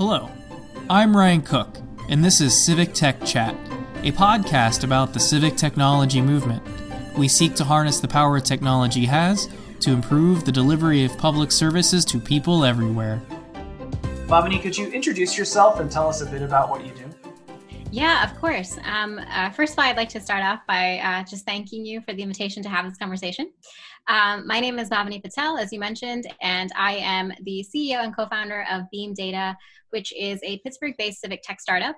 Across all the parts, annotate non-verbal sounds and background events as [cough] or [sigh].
Hello, I'm Ryan Cook, and this is Civic Tech Chat, a podcast about the civic technology movement. We seek to harness the power technology has to improve the delivery of public services to people everywhere. Bhavani, could you introduce yourself and tell us a bit about what you do? Yeah, of course. Um, uh, first of all, I'd like to start off by uh, just thanking you for the invitation to have this conversation. Um, my name is Bhavani Patel, as you mentioned, and I am the CEO and co founder of Beam Data, which is a Pittsburgh based civic tech startup.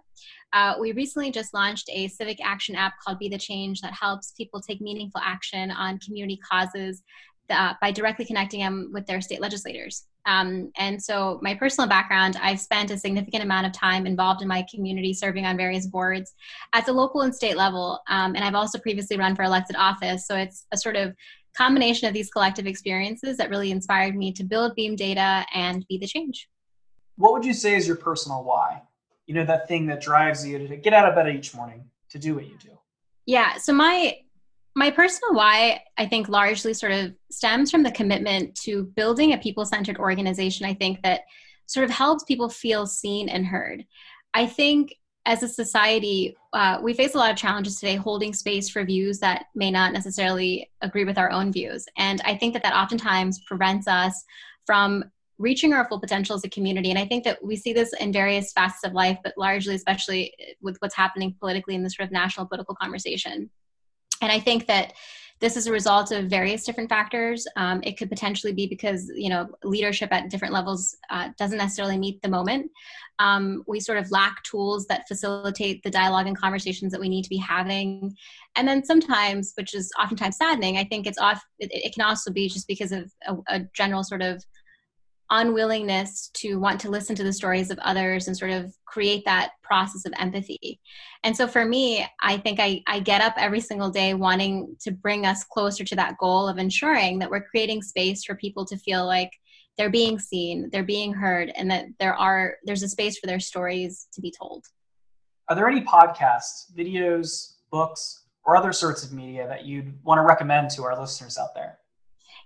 Uh, we recently just launched a civic action app called Be the Change that helps people take meaningful action on community causes uh, by directly connecting them with their state legislators. Um, and so, my personal background I've spent a significant amount of time involved in my community, serving on various boards at the local and state level. Um, and I've also previously run for elected office. So, it's a sort of combination of these collective experiences that really inspired me to build Beam Data and be the change. What would you say is your personal why? You know, that thing that drives you to get out of bed each morning to do what you do. Yeah. So, my my personal why i think largely sort of stems from the commitment to building a people-centered organization i think that sort of helps people feel seen and heard i think as a society uh, we face a lot of challenges today holding space for views that may not necessarily agree with our own views. And i think that that oftentimes prevents us from reaching our full potential as a community. And i think that we see this in various facets of life but largely especially with what's happening politically in this sort of national political conversation. And I think that this is a result of various different factors. Um, it could potentially be because you know leadership at different levels uh, doesn't necessarily meet the moment. Um, we sort of lack tools that facilitate the dialogue and conversations that we need to be having. And then sometimes, which is oftentimes saddening, I think it's off. It, it can also be just because of a, a general sort of unwillingness to want to listen to the stories of others and sort of create that process of empathy. And so for me, I think I, I get up every single day wanting to bring us closer to that goal of ensuring that we're creating space for people to feel like they're being seen, they're being heard, and that there are there's a space for their stories to be told. Are there any podcasts, videos, books, or other sorts of media that you'd want to recommend to our listeners out there?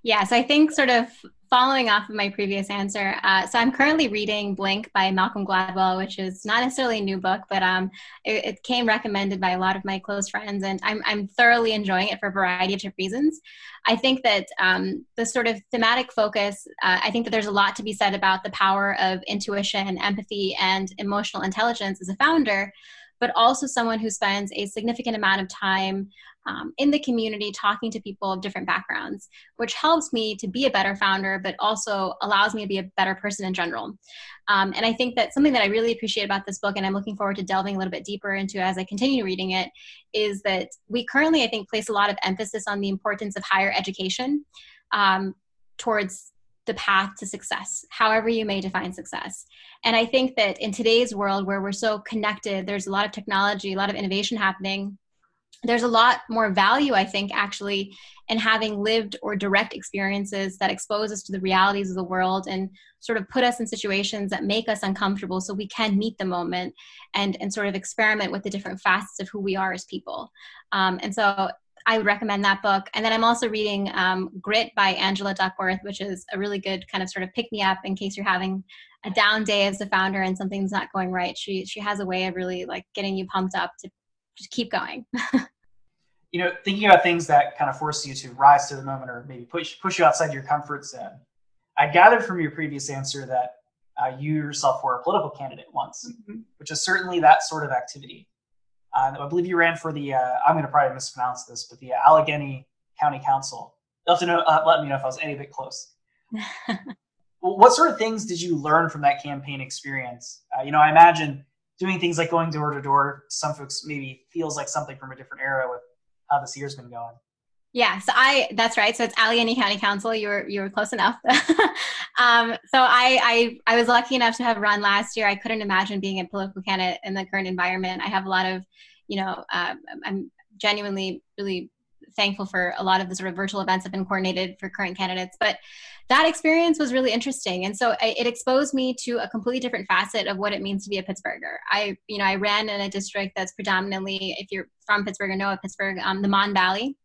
Yes, I think sort of following off of my previous answer, uh, so I'm currently reading Blink by Malcolm Gladwell, which is not necessarily a new book, but um, it, it, came recommended by a lot of my close friends, and I'm, I'm thoroughly enjoying it for a variety of different reasons. I think that um, the sort of thematic focus, uh, I think that there's a lot to be said about the power of intuition, empathy, and emotional intelligence as a founder but also someone who spends a significant amount of time um, in the community talking to people of different backgrounds, which helps me to be a better founder, but also allows me to be a better person in general. Um, and I think that something that I really appreciate about this book, and I'm looking forward to delving a little bit deeper into as I continue reading it, is that we currently, I think, place a lot of emphasis on the importance of higher education um, towards the path to success, however you may define success. And I think that in today's world where we're so connected, there's a lot of technology, a lot of innovation happening there's a lot more value i think actually in having lived or direct experiences that expose us to the realities of the world and sort of put us in situations that make us uncomfortable so we can meet the moment and and sort of experiment with the different facets of who we are as people um, and so I would recommend that book. And then I'm also reading um, Grit by Angela Duckworth, which is a really good kind of sort of pick me up in case you're having a down day as a founder and something's not going right. She she has a way of really like getting you pumped up to just keep going. [laughs] you know, thinking about things that kind of force you to rise to the moment or maybe push push you outside your comfort zone. I gathered from your previous answer that uh, you yourself were a political candidate once, mm-hmm. which is certainly that sort of activity. Uh, I believe you ran for the, uh, I'm going to probably mispronounce this, but the Allegheny County Council. You'll have to know, uh, let me know if I was any bit close. [laughs] what sort of things did you learn from that campaign experience? Uh, you know, I imagine doing things like going door to door, some folks maybe feels like something from a different era with how this year's been going. Yeah, so I that's right. So it's Allegheny County Council. You were you were close enough. [laughs] um, so I, I I was lucky enough to have run last year. I couldn't imagine being a political candidate in the current environment. I have a lot of, you know, uh, I'm genuinely really thankful for a lot of the sort of virtual events have been coordinated for current candidates. But that experience was really interesting, and so it exposed me to a completely different facet of what it means to be a Pittsburgher. I, you know, I ran in a district that's predominantly, if you're from Pittsburgh or know of Pittsburgh, um, the Mon Valley,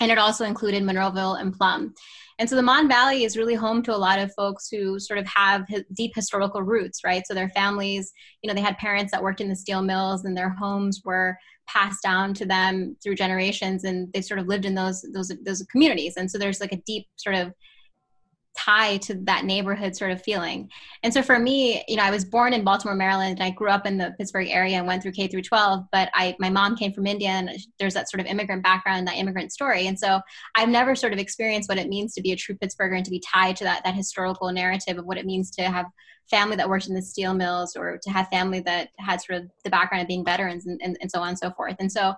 and it also included Monroeville and Plum. And so the Mon Valley is really home to a lot of folks who sort of have deep historical roots, right? So their families, you know, they had parents that worked in the steel mills and their homes were passed down to them through generations and they sort of lived in those those those communities. And so there's like a deep sort of tie to that neighborhood sort of feeling. And so for me, you know, I was born in Baltimore, Maryland, and I grew up in the Pittsburgh area and went through K through 12, but I my mom came from India and there's that sort of immigrant background, that immigrant story. And so I've never sort of experienced what it means to be a true Pittsburgher and to be tied to that that historical narrative of what it means to have family that worked in the steel mills or to have family that had sort of the background of being veterans and, and, and so on and so forth. And so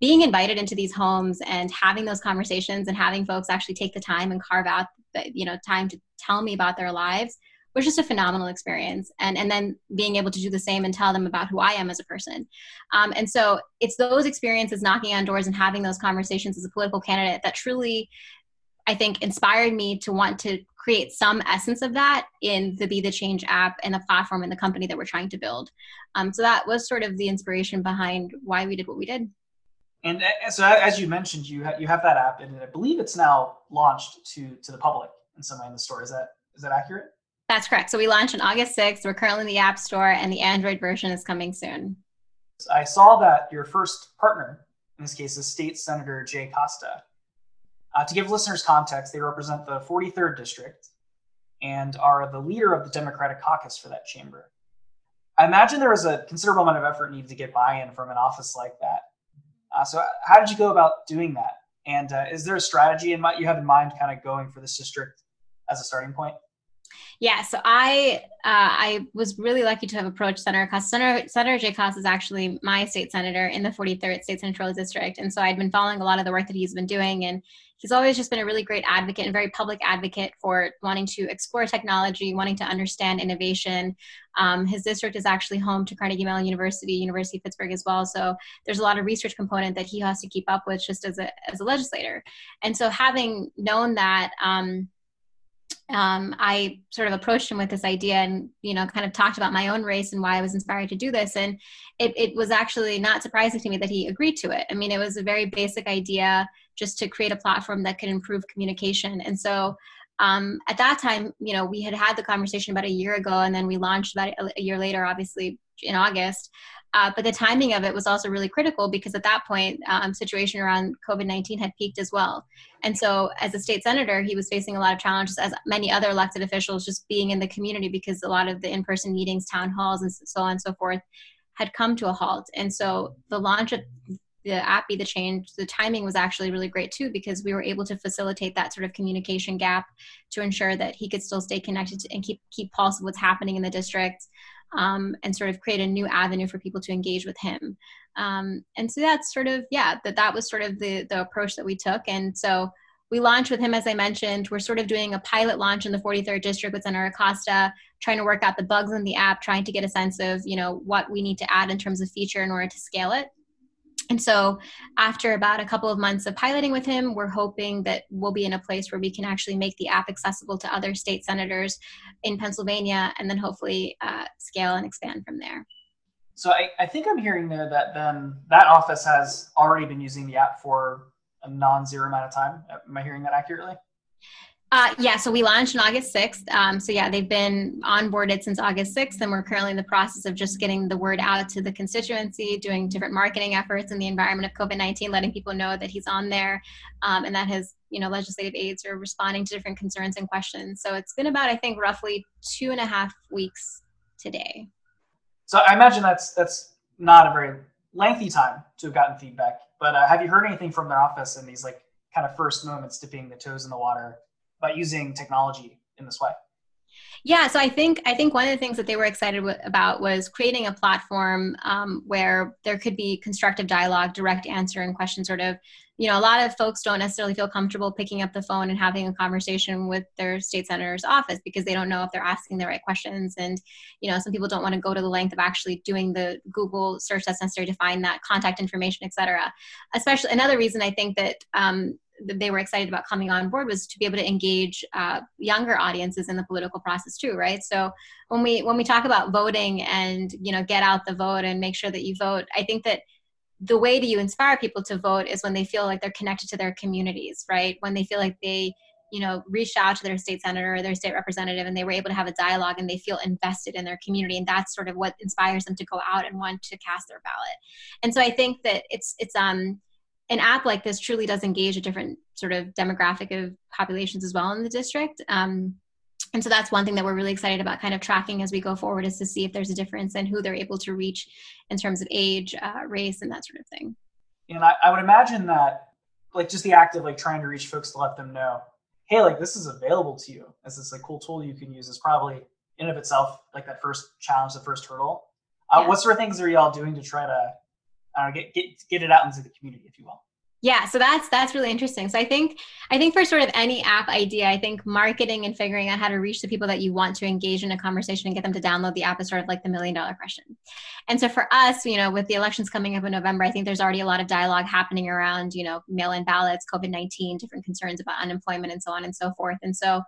being invited into these homes and having those conversations and having folks actually take the time and carve out the, you know time to tell me about their lives was just a phenomenal experience. And and then being able to do the same and tell them about who i am as a person. Um, and so it's those experiences knocking on doors and having those conversations as a political candidate that truly i think inspired me to want to create some essence of that in the be the change app and the platform and the company that we're trying to build. Um, so that was sort of the inspiration behind why we did what we did and so, as you mentioned, you have you have that app, and I believe it's now launched to to the public in some way in the store. Is that is that accurate? That's correct. So we launched on August 6th. We're currently in the App Store, and the Android version is coming soon. I saw that your first partner, in this case, is State Senator Jay Costa. Uh, to give listeners context, they represent the 43rd district and are the leader of the Democratic caucus for that chamber. I imagine there was a considerable amount of effort needed to get buy-in from an office like that. Uh, so, how did you go about doing that? And uh, is there a strategy in what you have in mind, kind of going for this district as a starting point? Yeah, so I uh, I was really lucky to have approached Senator Costa. Senator, senator Jay Costa is actually my state senator in the 43rd State Senatorial District, and so I'd been following a lot of the work that he's been doing, and he's always just been a really great advocate and very public advocate for wanting to explore technology, wanting to understand innovation. Um, his district is actually home to Carnegie Mellon University, University of Pittsburgh as well. So there's a lot of research component that he has to keep up with just as a as a legislator. And so having known that. Um, um, I sort of approached him with this idea and, you know, kind of talked about my own race and why I was inspired to do this. And it, it was actually not surprising to me that he agreed to it. I mean, it was a very basic idea just to create a platform that could improve communication. And so um, at that time, you know, we had had the conversation about a year ago, and then we launched about a year later, obviously in August. Uh, but the timing of it was also really critical because at that point, um, situation around COVID nineteen had peaked as well. And so, as a state senator, he was facing a lot of challenges, as many other elected officials, just being in the community because a lot of the in person meetings, town halls, and so on and so forth had come to a halt. And so, the launch of the app be the change the timing was actually really great too because we were able to facilitate that sort of communication gap to ensure that he could still stay connected and keep keep pulse of what's happening in the district um, and sort of create a new avenue for people to engage with him. Um, and so that's sort of yeah that that was sort of the the approach that we took. And so we launched with him as i mentioned. We're sort of doing a pilot launch in the 43rd district with senator Costa trying to work out the bugs in the app trying to get a sense of you know what we need to add in terms of feature in order to scale it and so, after about a couple of months of piloting with him, we're hoping that we'll be in a place where we can actually make the app accessible to other state senators in Pennsylvania and then hopefully uh, scale and expand from there. So, I, I think I'm hearing there that then that office has already been using the app for a non zero amount of time. Am I hearing that accurately? Uh, yeah, so we launched on August 6th. Um, so, yeah, they've been onboarded since August 6th, and we're currently in the process of just getting the word out to the constituency, doing different marketing efforts in the environment of COVID 19, letting people know that he's on there um, and that his you know, legislative aides are responding to different concerns and questions. So, it's been about, I think, roughly two and a half weeks today. So, I imagine that's that's not a very lengthy time to have gotten feedback, but uh, have you heard anything from their office in these like kind of first moments dipping the toes in the water by using technology in this way? Yeah, so I think I think one of the things that they were excited about was creating a platform um, where there could be constructive dialogue, direct answer, and question. Sort of, you know, a lot of folks don't necessarily feel comfortable picking up the phone and having a conversation with their state senator's office because they don't know if they're asking the right questions, and you know, some people don't want to go to the length of actually doing the Google search that's necessary to find that contact information, et cetera. Especially another reason I think that um, they were excited about coming on board was to be able to engage uh, younger audiences in the political process too right? So when we when we talk about voting and you know get out the vote and make sure that you vote i think that the way that you inspire people to vote is when they feel like they're connected to their communities right? When they feel like they you know reached out to their state senator or their state representative and they were able to have a dialogue and they feel invested in their community. And that's sort of what inspires them to go out and want to cast their ballot. And so i think that it's it's um an app like this truly does engage a different sort of demographic of populations as well in the district. Um, and so that's one thing that we're really excited about kind of tracking as we go forward is to see if there's a difference in who they're able to reach in terms of age uh, race and that sort of thing. And I, I would imagine that like just the act of like trying to reach folks to let them know hey like this is available to you. As this like cool tool you can use. Is probably in of itself like that first challenge the first hurdle. Uh, yeah. what sort of things are y'all doing to try to uh, get, get get it out into the community if you will. Yeah so that's that's really interesting. So i think i think for sort of any app idea i think marketing and figuring out how to reach the people that you want to engage in a conversation and get them to download the app is sort of like the million dollar question. And so for us you know with the elections coming up in november i think there's already a lot of dialogue happening around you know mail-in ballots covid-19 different concerns about unemployment and so on and so forth. And so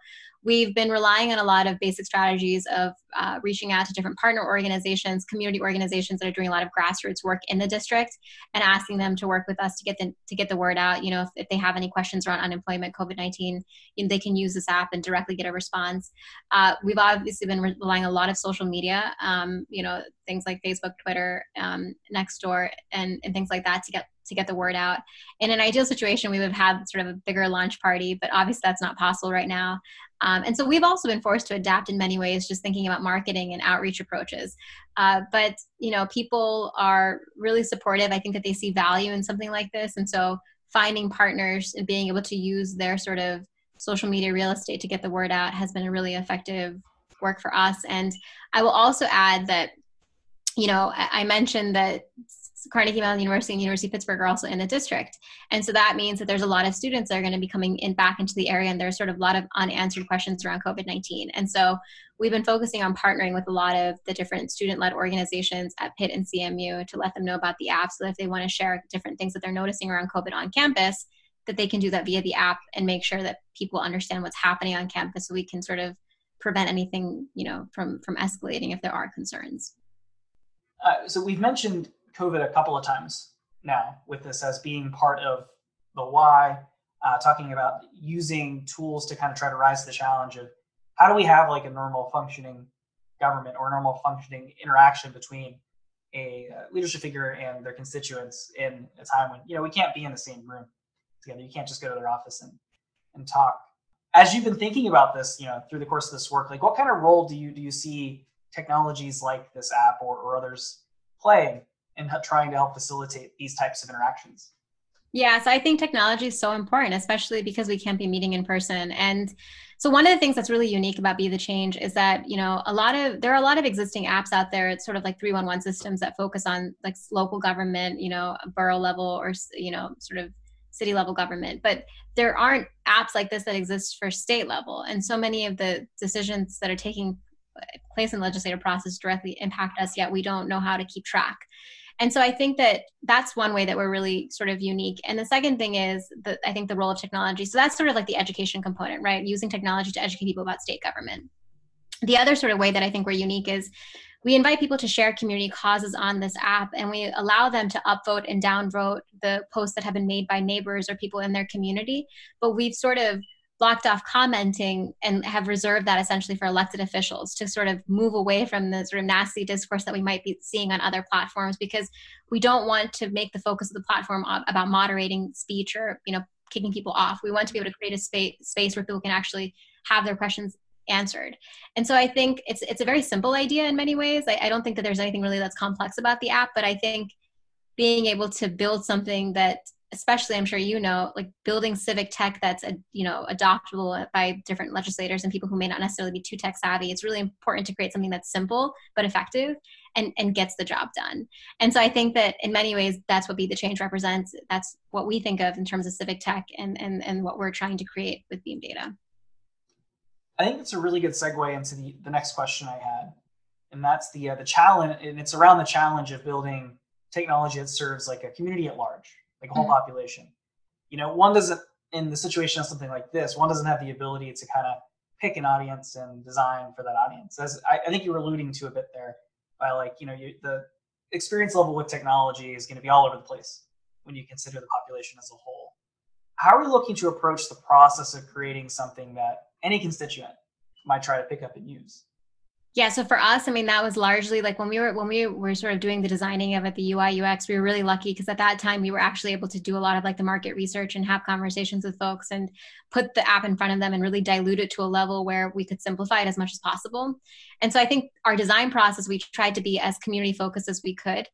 we've been relying on a lot of basic strategies of uh, reaching out to different partner organizations, community organizations that are doing a lot of grassroots work in the district, and asking them to work with us to get the to get the word out. You know, if, if they have any questions around unemployment, COVID nineteen, you know, they can use this app and directly get a response. Uh, we've obviously been relying a lot of social media. Um, you know, things like Facebook, Twitter, um, Nextdoor, and and things like that to get to get the word out. In an ideal situation, we would have had sort of a bigger launch party, but obviously that's not possible right now. Um, and so we've also been forced to adapt in many ways, just thinking about marketing and outreach approaches. Uh, but you know, people are really supportive. I think that they see value in something like this, and so finding partners and being able to use their sort of social media real estate to get the word out has been a really effective work for us. And I will also add that you know, I mentioned that Carnegie Mellon University and University of Pittsburgh are also in the district. And so that means that there's a lot of students that are going to be coming in back into the area and there's sort of a lot of unanswered questions around COVID-19. And so we've been focusing on partnering with a lot of the different student-led organizations at Pitt and CMU to let them know about the app so that if they want to share different things that they're noticing around COVID on campus, that they can do that via the app and make sure that people understand what's happening on campus so we can sort of prevent anything, you know, from from escalating if there are concerns. Uh, so we've mentioned COVID a couple of times now with this as being part of the why, uh, talking about using tools to kind of try to rise to the challenge of how do we have like a normal functioning government or normal functioning interaction between a uh, leadership figure and their constituents in a time when you know we can't be in the same room together. You can't just go to their office and and talk. As you've been thinking about this you know through the course of this work like what kind of role do you do you see technologies like this app or, or others playing in trying to help facilitate these types of interactions? Yeah, so I think technology is so important, especially because we can't be meeting in person. And so one of the things that's really unique about Be the Change is that, you know, a lot of there are a lot of existing apps out there. It's sort of like 311 systems that focus on like local government, you know, borough level or you know, sort of city level government. But there aren't apps like this that exist for state level. And so many of the decisions that are taking uh, place in the legislative process directly impact us, yet we don't know how to keep track. And so I think that that's one way that we're really sort of unique. And the second thing is that I think the role of technology. So that's sort of like the education component, right? Using technology to educate people about state government. The other sort of way that I think we're unique is we invite people to share community causes on this app and we allow them to upvote and downvote the posts that have been made by neighbors or people in their community. But we've sort of blocked off commenting and have reserved that essentially for elected officials to sort of move away from the sort of nasty discourse that we might be seeing on other platforms because we don't want to make the focus of the platform about moderating speech or you know kicking people off. We want to be able to create a space space where people can actually have their questions answered. And so i think it's it's a very simple idea in many ways. I, I don't think that there's anything really that's complex about the app but i think being able to build something that especially i'm sure you know like building civic tech that's a, you know adoptable by different legislators and people who may not necessarily be too tech savvy it's really important to create something that's simple but effective and and gets the job done. And so i think that in many ways that's what be the change represents. That's what we think of in terms of civic tech and and, and what we're trying to create with beam data. I think it's a really good segue into the, the next question i had and that's the uh, the challenge and it's around the challenge of building technology that serves like a community at large like a whole mm-hmm. population. You know, one doesn't in the situation of something like this, one doesn't have the ability to kind of pick an audience and design for that audience. As I, I think you were alluding to a bit there by like, you know, you, the experience level with technology is going to be all over the place when you consider the population as a whole. how are we looking to approach the process of creating something that any constituent might try to pick up and use? Yeah, so for us, I mean, that was largely like when we were when we were sort of doing the designing of it, the UI UX, we were really lucky because at that time we were actually able to do a lot of like the market research and have conversations with folks and put the app in front of them and really dilute it to a level where we could simplify it as much as possible. And so I think our design process, we tried to be as community focused as we could.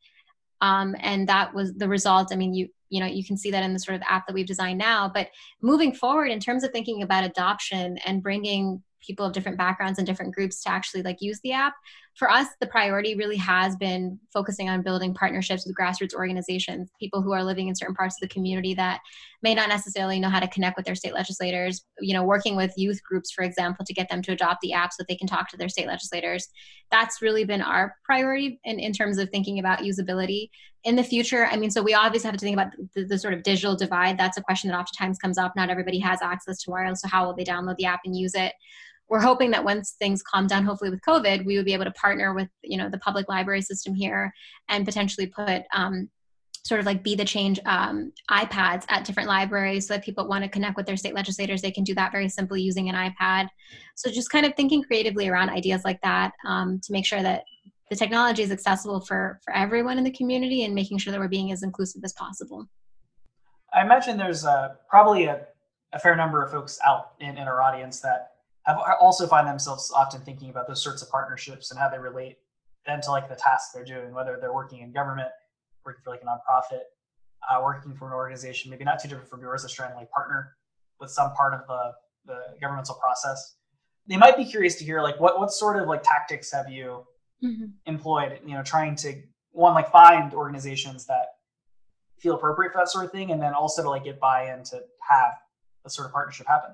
Um, and that was the result. I mean, you you know you can see that in the sort of app that we've designed now. But moving forward, in terms of thinking about adoption and bringing people of different backgrounds and different groups to actually like use the app for us the priority really has been focusing on building partnerships with grassroots organizations people who are living in certain parts of the community that may not necessarily know how to connect with their state legislators you know working with youth groups for example to get them to adopt the app so that they can talk to their state legislators. That's really been our priority in, in terms of thinking about usability. In the future i mean so we obviously have to think about the, the sort of digital divide. That's a question that oftentimes comes up. Not everybody has access to wireless so how will they download the app and use it we're hoping that once things calm down hopefully with covid we would be able to partner with you know the public library system here and potentially put um, sort of like be the change um, ipads at different libraries so that people want to connect with their state legislators they can do that very simply using an ipad. So just kind of thinking creatively around ideas like that um, to make sure that the technology is accessible for for everyone in the community and making sure that we're being as inclusive as possible. I imagine there's uh, probably a, a fair number of folks out in, in our audience that have also find themselves often thinking about those sorts of partnerships and how they relate then to like the tasks they're doing, whether they're working in government, working for like a nonprofit, uh, working for an organization, maybe not too different from yours, that's trying to like partner with some part of the, the governmental process. They might be curious to hear like what what sort of like tactics have you mm-hmm. employed, you know, trying to one like find organizations that feel appropriate for that sort of thing, and then also to like get buy-in to have a sort of partnership happen.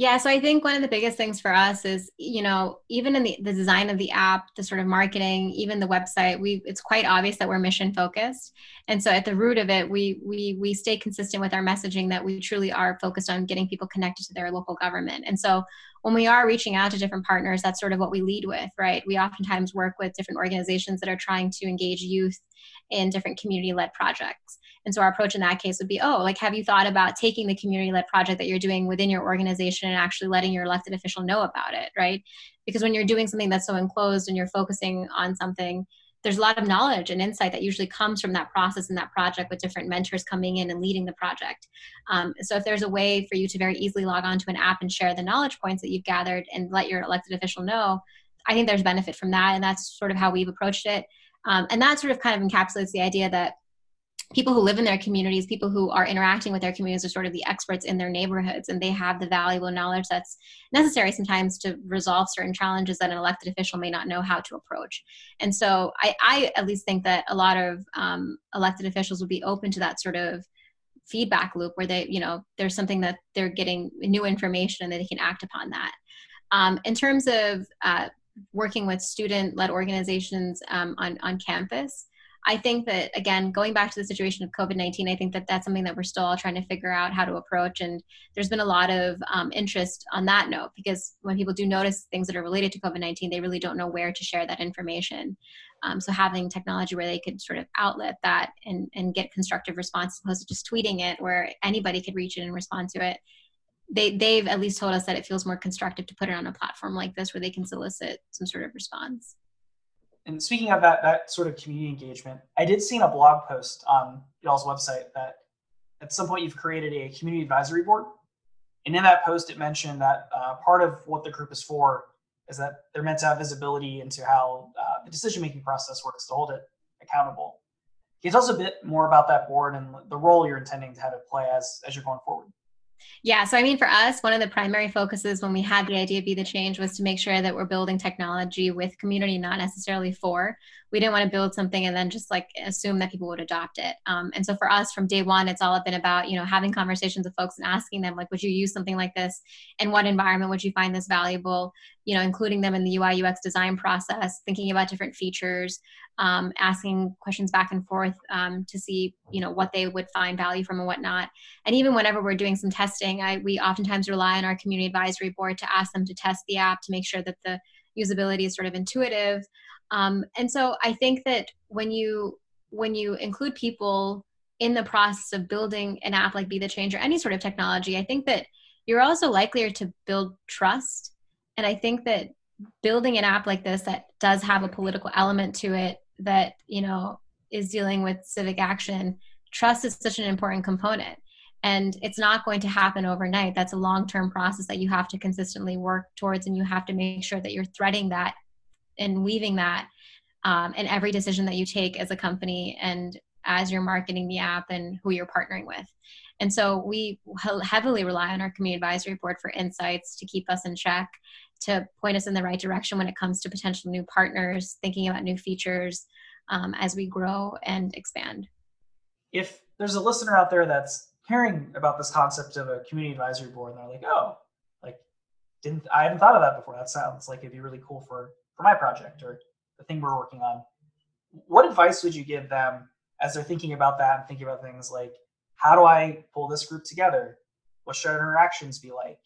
Yeah, so I think one of the biggest things for us is, you know, even in the, the design of the app, the sort of marketing, even the website, we it's quite obvious that we're mission focused. And so at the root of it, we we we stay consistent with our messaging that we truly are focused on getting people connected to their local government. And so when we are reaching out to different partners, that's sort of what we lead with, right? We oftentimes work with different organizations that are trying to engage youth in different community led projects. And so our approach in that case would be, oh, like, have you thought about taking the community led project that you're doing within your organization and actually letting your elected official know about it, right? Because when you're doing something that's so enclosed and you're focusing on something, there's a lot of knowledge and insight that usually comes from that process and that project with different mentors coming in and leading the project. Um, so if there's a way for you to very easily log on to an app and share the knowledge points that you've gathered and let your elected official know, I think there's benefit from that. And that's sort of how we've approached it. Um, and that sort of kind of encapsulates the idea that people who live in their communities, people who are interacting with their communities are sort of the experts in their neighborhoods and they have the valuable knowledge that's necessary sometimes to resolve certain challenges that an elected official may not know how to approach. And so I, I at least think that a lot of um, elected officials would be open to that sort of feedback loop where they, you know, there's something that they're getting new information and that they can act upon that. Um, in terms of uh, working with student-led organizations um, on, on campus, I think that again, going back to the situation of COVID nineteen, I think that that's something that we're still all trying to figure out how to approach. And there's been a lot of um, interest on that note because when people do notice things that are related to COVID nineteen, they really don't know where to share that information. Um, so having technology where they could sort of outlet that and and get constructive response, as opposed to just tweeting it, where anybody could reach it and respond to it. They they've at least told us that it feels more constructive to put it on a platform like this where they can solicit some sort of response and speaking of that that sort of community engagement, I did see in a blog post on y'all's website that at some point you've created a community advisory board. And in that post, it mentioned that uh, part of what the group is for is that they're meant to have visibility into how uh, the decision making process works to hold it accountable. Can you tell us a bit more about that board and the role you're intending to have it play as, as you're going forward? Yeah, so I mean, for us, one of the primary focuses when we had the idea of Be the Change was to make sure that we're building technology with community, not necessarily for. We didn't want to build something and then just like assume that people would adopt it. Um, and so for us, from day one, it's all been about you know having conversations with folks and asking them like, would you use something like this? In what environment would you find this valuable? You know, including them in the UI UX design process, thinking about different features, um, asking questions back and forth um, to see you know what they would find value from and whatnot and even whenever we're doing some testing I, we oftentimes rely on our community advisory board to ask them to test the app to make sure that the usability is sort of intuitive um, and so i think that when you when you include people in the process of building an app like Be the Change or any sort of technology, I think that you're also likelier to build trust. And I think that building an app like this that does have a political element to it that, you know, is dealing with civic action, trust is such an important component. And it's not going to happen overnight. That's a long term process that you have to consistently work towards, and you have to make sure that you're threading that and weaving that um, in every decision that you take as a company and as you're marketing the app and who you're partnering with. And so we heavily rely on our community advisory board for insights to keep us in check, to point us in the right direction when it comes to potential new partners, thinking about new features um, as we grow and expand. If there's a listener out there that's hearing about this concept of a community advisory board and they're like, oh, like didn't I haven't thought of that before. That sounds like it'd be really cool for for my project or the thing we're working on. What advice would you give them as they're thinking about that and thinking about things like how do I pull this group together? What should our interactions be like?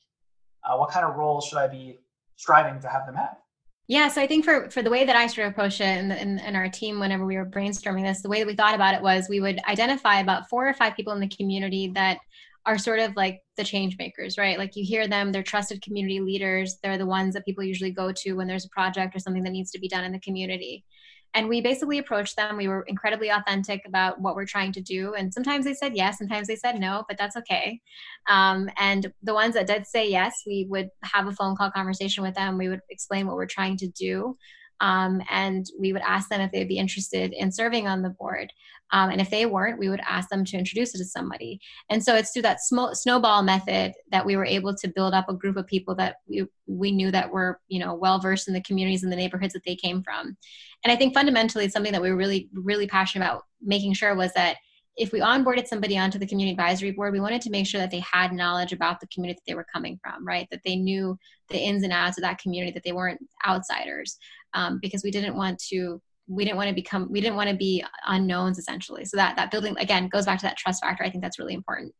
Uh, what kind of role should I be striving to have them have? Yeah, so I think for for the way that I sort of approached it and, in, in, our team, whenever we were brainstorming this, the way that we thought about it was we would identify about four or five people in the community that are sort of like the change makers, right? Like you hear them, they're trusted community leaders. They're the ones that people usually go to when there's a project or something that needs to be done in the community. And we basically approached them. We were incredibly authentic about what we're trying to do. And sometimes they said yes, sometimes they said no, but that's okay. Um, and the ones that did say yes, we would have a phone call conversation with them. We would explain what we're trying to do. Um, and we would ask them if they'd be interested in serving on the board. Um, and if they weren't, we would ask them to introduce it to somebody. And so it's through that sm- snowball method that we were able to build up a group of people that we, we knew that were, you know, well versed in the communities and the neighborhoods that they came from. And I think fundamentally something that we were really, really passionate about making sure was that if we onboarded somebody onto the community advisory board, we wanted to make sure that they had knowledge about the community that they were coming from, right? That they knew the ins and outs of that community, that they weren't outsiders, um, because we didn't want to we didn't want to become we didn't want to be unknowns essentially. So that that building again goes back to that trust factor. I think that's really important.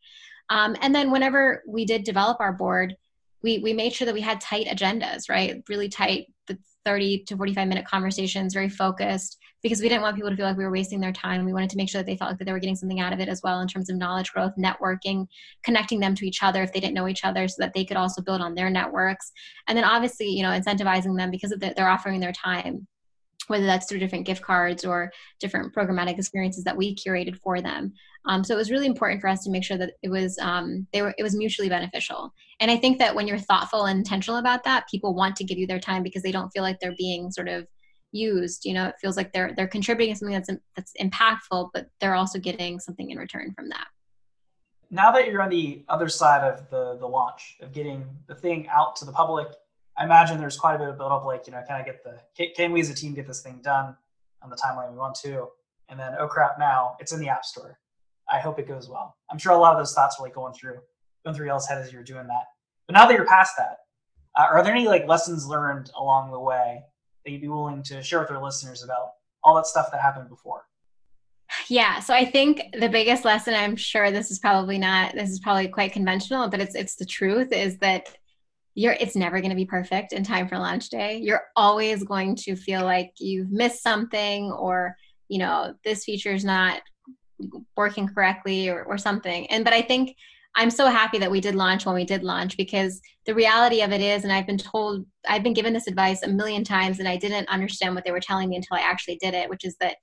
Um, and then whenever we did develop our board we we made sure that we had tight agendas right? Really tight the 30 to 45 minute conversations very focused because we didn't want people to feel like we were wasting their time we wanted to make sure that they felt like that they were getting something out of it as well in terms of knowledge growth networking connecting them to each other if they didn't know each other so that they could also build on their networks and then obviously you know incentivizing them because they're offering their time whether that's through different gift cards or different programmatic experiences that we curated for them. Um, so it was really important for us to make sure that it was um, they were it was mutually beneficial. And I think that when you're thoughtful and intentional about that, people want to give you their time because they don't feel like they're being sort of used. You know, it feels like they're they're contributing something that's that's impactful, but they're also getting something in return from that. Now that you're on the other side of the the launch of getting the thing out to the public I imagine there's quite a bit of build up, like, you know, can I get the, can, we as a team get this thing done on the timeline we want to? And then, oh crap, now it's in the App Store. I hope it goes well. I'm sure a lot of those thoughts were like going through, going through y'all's head as you're doing that. But now that you're past that, uh, are there any like lessons learned along the way that you'd be willing to share with our listeners about all that stuff that happened before? Yeah, so I think the biggest lesson I'm sure this is probably not this is probably quite conventional, but it's it's the truth is that you're it's never going to be perfect in time for launch day you're always going to feel like you've missed something or you know this feature is not working correctly or, or something and but i think i'm so happy that we did launch when we did launch because the reality of it is and i've been told i've been given this advice a million times and i didn't understand what they were telling me until i actually did it which is that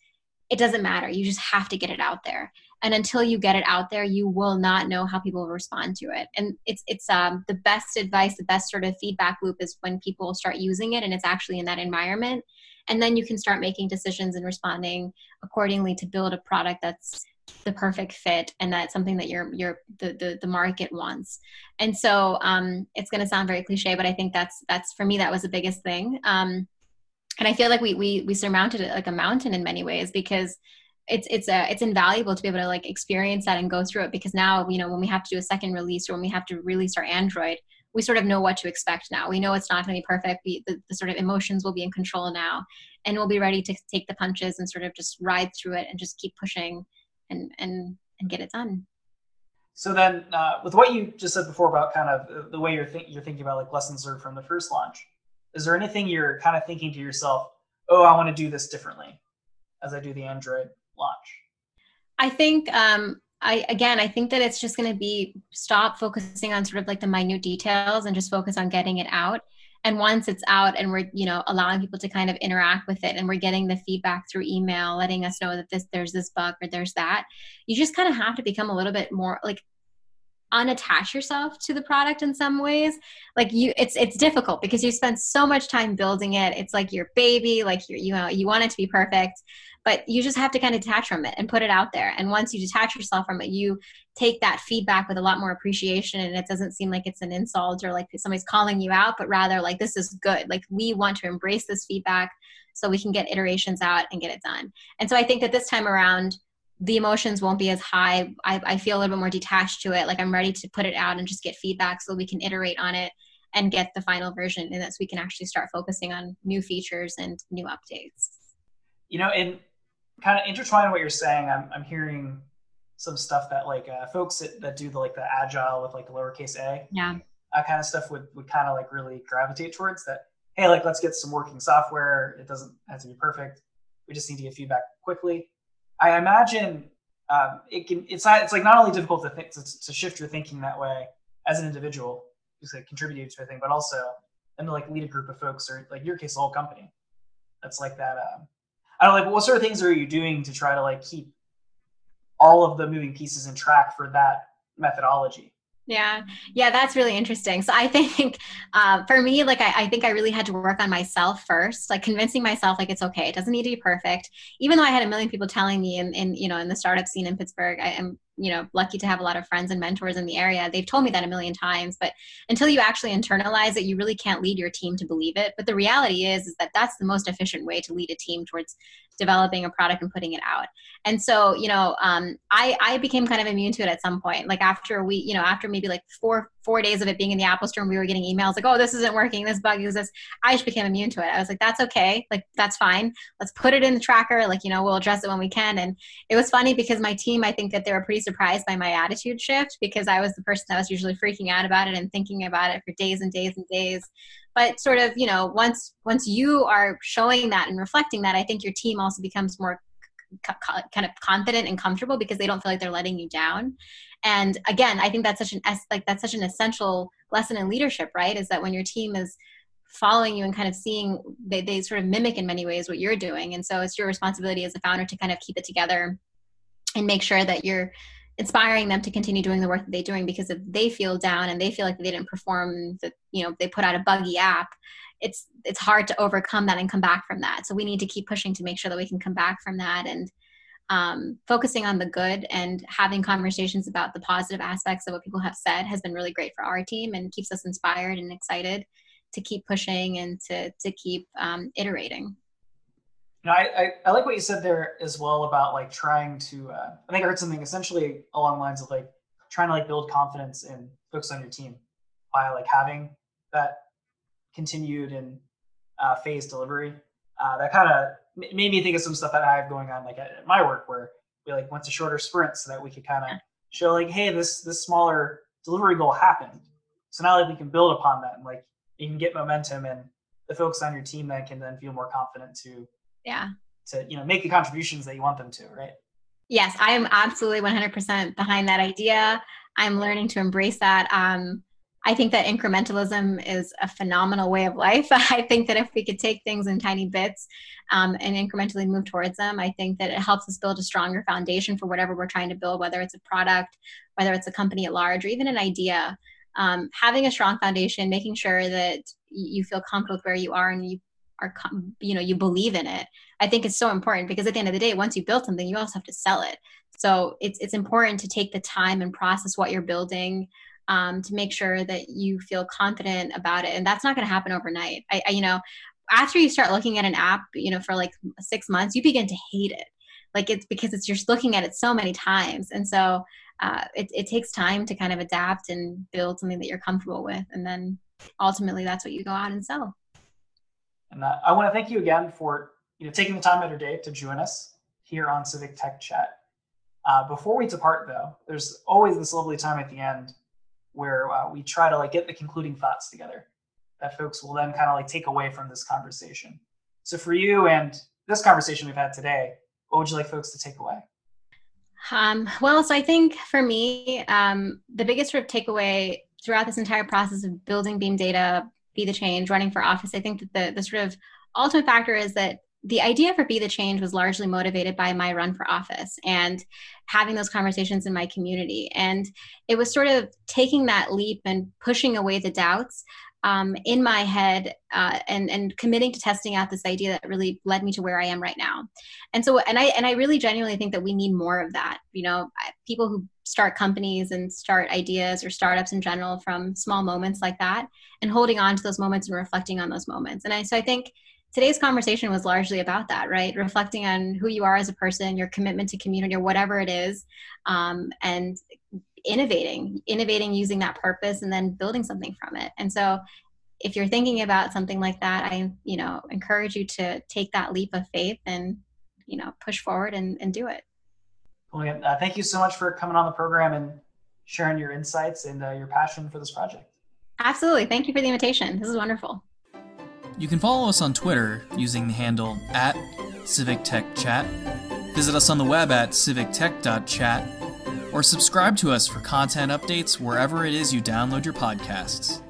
it doesn't matter. You just have to get it out there. And until you get it out there you will not know how people respond to it. And it's it's um, the best advice the best sort of feedback loop is when people start using it and it's actually in that environment. And then you can start making decisions and responding accordingly to build a product that's the perfect fit and that's something that your your the the, the market wants. And so um, it's going to sound very cliche but i think that's that's for me that was the biggest thing. Um, and i feel like we we we surmounted it like a mountain in many ways because it's it's a it's invaluable to be able to like experience that and go through it because now you know when we have to do a second release or when we have to release our android we sort of know what to expect now. We know it's not going to be perfect. We, the, the sort of emotions will be in control now and we'll be ready to take the punches and sort of just ride through it and just keep pushing and and and get it done so then uh, with what you just said before about kind of the way you're, think, you're thinking about like lessons learned from the first launch is there anything you're kind of thinking to yourself oh i want to do this differently as i do the android launch? I think um, I again, I think that it's just going to be stop focusing on sort of like the minute details and just focus on getting it out. And once it's out and we're you know allowing people to kind of interact with it and we're getting the feedback through email, letting us know that this there's this bug or there's that, you just kind of have to become a little bit more like unattach yourself to the product in some ways. Like you it's it's difficult because you spend so much time building it. It's like your baby like you you know you want it to be perfect but you just have to kind of detach from it and put it out there and once you detach yourself from it you take that feedback with a lot more appreciation and it doesn't seem like it's an insult or like somebody's calling you out but rather like this is good like we want to embrace this feedback so we can get iterations out and get it done and so i think that this time around the emotions won't be as high. I, I feel a little bit more detached to it. Like I'm ready to put it out and just get feedback so we can iterate on it and get the final version and that so we can actually start focusing on new features and new updates. You know, and kind of intertwining what you're saying, I'm, I'm hearing some stuff that like uh, folks that, that do the like the agile with like the lowercase a yeah that kind of stuff would, would kind of like really gravitate towards that hey like let's get some working software it doesn't have to be perfect we just need to get feedback quickly I imagine um, it can. It's not. It's like not only difficult to think to, to shift your thinking that way as an individual, who's like contributing to a thing, but also and to like lead a group of folks or like your case, the whole company. That's like that. Um, I don't know, like what sort of things are you doing to try to like keep all of the moving pieces in track for that methodology? Yeah, yeah, that's really interesting. So I [laughs] think uh, for me, like I, I, think I really had to work on myself first, like convincing myself like it's okay. It doesn't need to be perfect. Even though I had a million people telling me in, in you know in the startup scene in Pittsburgh, I am you know lucky to have a lot of friends and mentors in the area. They've told me that a million times but until you actually internalize it you really can't lead your team to believe it. But the reality is is that that's the most efficient way to lead a team towards developing a product and putting it out and so you know um, I, I became kind of immune to it at some point like after we you know after maybe like four four days of it being in the Apple Store and we were getting emails like, oh, this isn't working, this bug exists. I just became immune to it. I was like, that's okay. Like, that's fine. Let's put it in the tracker. Like, you know, we'll address it when we can. And it was funny because my team, I think that they were pretty surprised by my attitude shift because I was the person that was usually freaking out about it and thinking about it for days and days and days. But sort of, you know, once once you are showing that and reflecting that, I think your team also becomes more kind of confident and comfortable because they don't feel like they're letting you down. And again i think that's such an like that's such an essential lesson in leadership right? Is that when your team is following you and kind of seeing they, they sort of mimic in many ways what you're doing. And so it's your responsibility as a founder to kind of keep it together and make sure that you're inspiring them to continue doing the work that they're doing because if they feel down and they feel like they didn't perform that you know they put out a buggy app it's it's hard to overcome that and come back from that so we need to keep pushing to make sure that we can come back from that and um, focusing on the good and having conversations about the positive aspects of what people have said has been really great for our team and keeps us inspired and excited to keep pushing and to to keep um, iterating. Know, I, I, I, like what you said there as well about like trying to. Uh, I think I heard something essentially along the lines of like trying to like build confidence in folks on your team by like having that continued and uh, phase delivery. Uh, that kind of made me think of some stuff that I have going on like at my work where we like went to shorter sprints so that we could kind of show like, hey, this this smaller delivery goal happened. So now like we can build upon that and like you can get momentum and the folks on your team then can then feel more confident to yeah to you know make the contributions that you want them to, right? Yes, I am absolutely 100% behind that idea. I'm learning to embrace that. Um, I think that incrementalism is a phenomenal way of life. [laughs] I think that if we could take things in tiny bits um, and incrementally move towards them, I think that it helps us build a stronger foundation for whatever we're trying to build, whether it's a product, whether it's a company at large, or even an idea. Um, having a strong foundation, making sure that you feel comfortable with where you are and you are, you know, you believe in it. I think it's so important because at the end of the day, once you build something, you also have to sell it. So it's it's important to take the time and process what you're building um, to make sure that you feel confident about it. And that's not going to happen overnight. I, I, you know, after you start looking at an app, you know, for like six months, you begin to hate it. Like it's because it's you're looking at it so many times, and so uh, it, it takes time to kind of adapt and build something that you're comfortable with, and then ultimately that's what you go out and sell. And uh, I want to thank you again for you know taking the time out of your day to join us here on Civic Tech Chat. Uh, before we depart, though, there's always this lovely time at the end where uh, we try to like get the concluding thoughts together that folks will then kind of like take away from this conversation. So for you and this conversation we've had today, what would you like folks to take away? Um, well, so I think for me, um, the biggest sort of takeaway throughout this entire process of building Beam Data, Be the Change, running for office, I think that the, the sort of ultimate factor is that the idea for Be the Change was largely motivated by my run for office and having those conversations in my community. And it was sort of taking that leap and pushing away the doubts um, in my head uh, and and committing to testing out this idea that really led me to where I am right now. And so and I and I really genuinely think that we need more of that. You know, people who start companies and start ideas or startups in general from small moments like that and holding on to those moments and reflecting on those moments. And I so I think today's conversation was largely about that, right? Reflecting on who you are as a person, your commitment to community, or whatever it is, um, and innovating, innovating using that purpose, and then building something from it. And so, if you're thinking about something like that, I, you know, encourage you to take that leap of faith and, you know, push forward and, and do it. Well, uh, thank you so much for coming on the program and sharing your insights and uh, your passion for this project. Absolutely. Thank you for the invitation. This is wonderful. You can follow us on Twitter using the handle at Civic Tech Chat. Visit us on the web at civictech.chat or subscribe to us for content updates wherever it is you download your podcasts.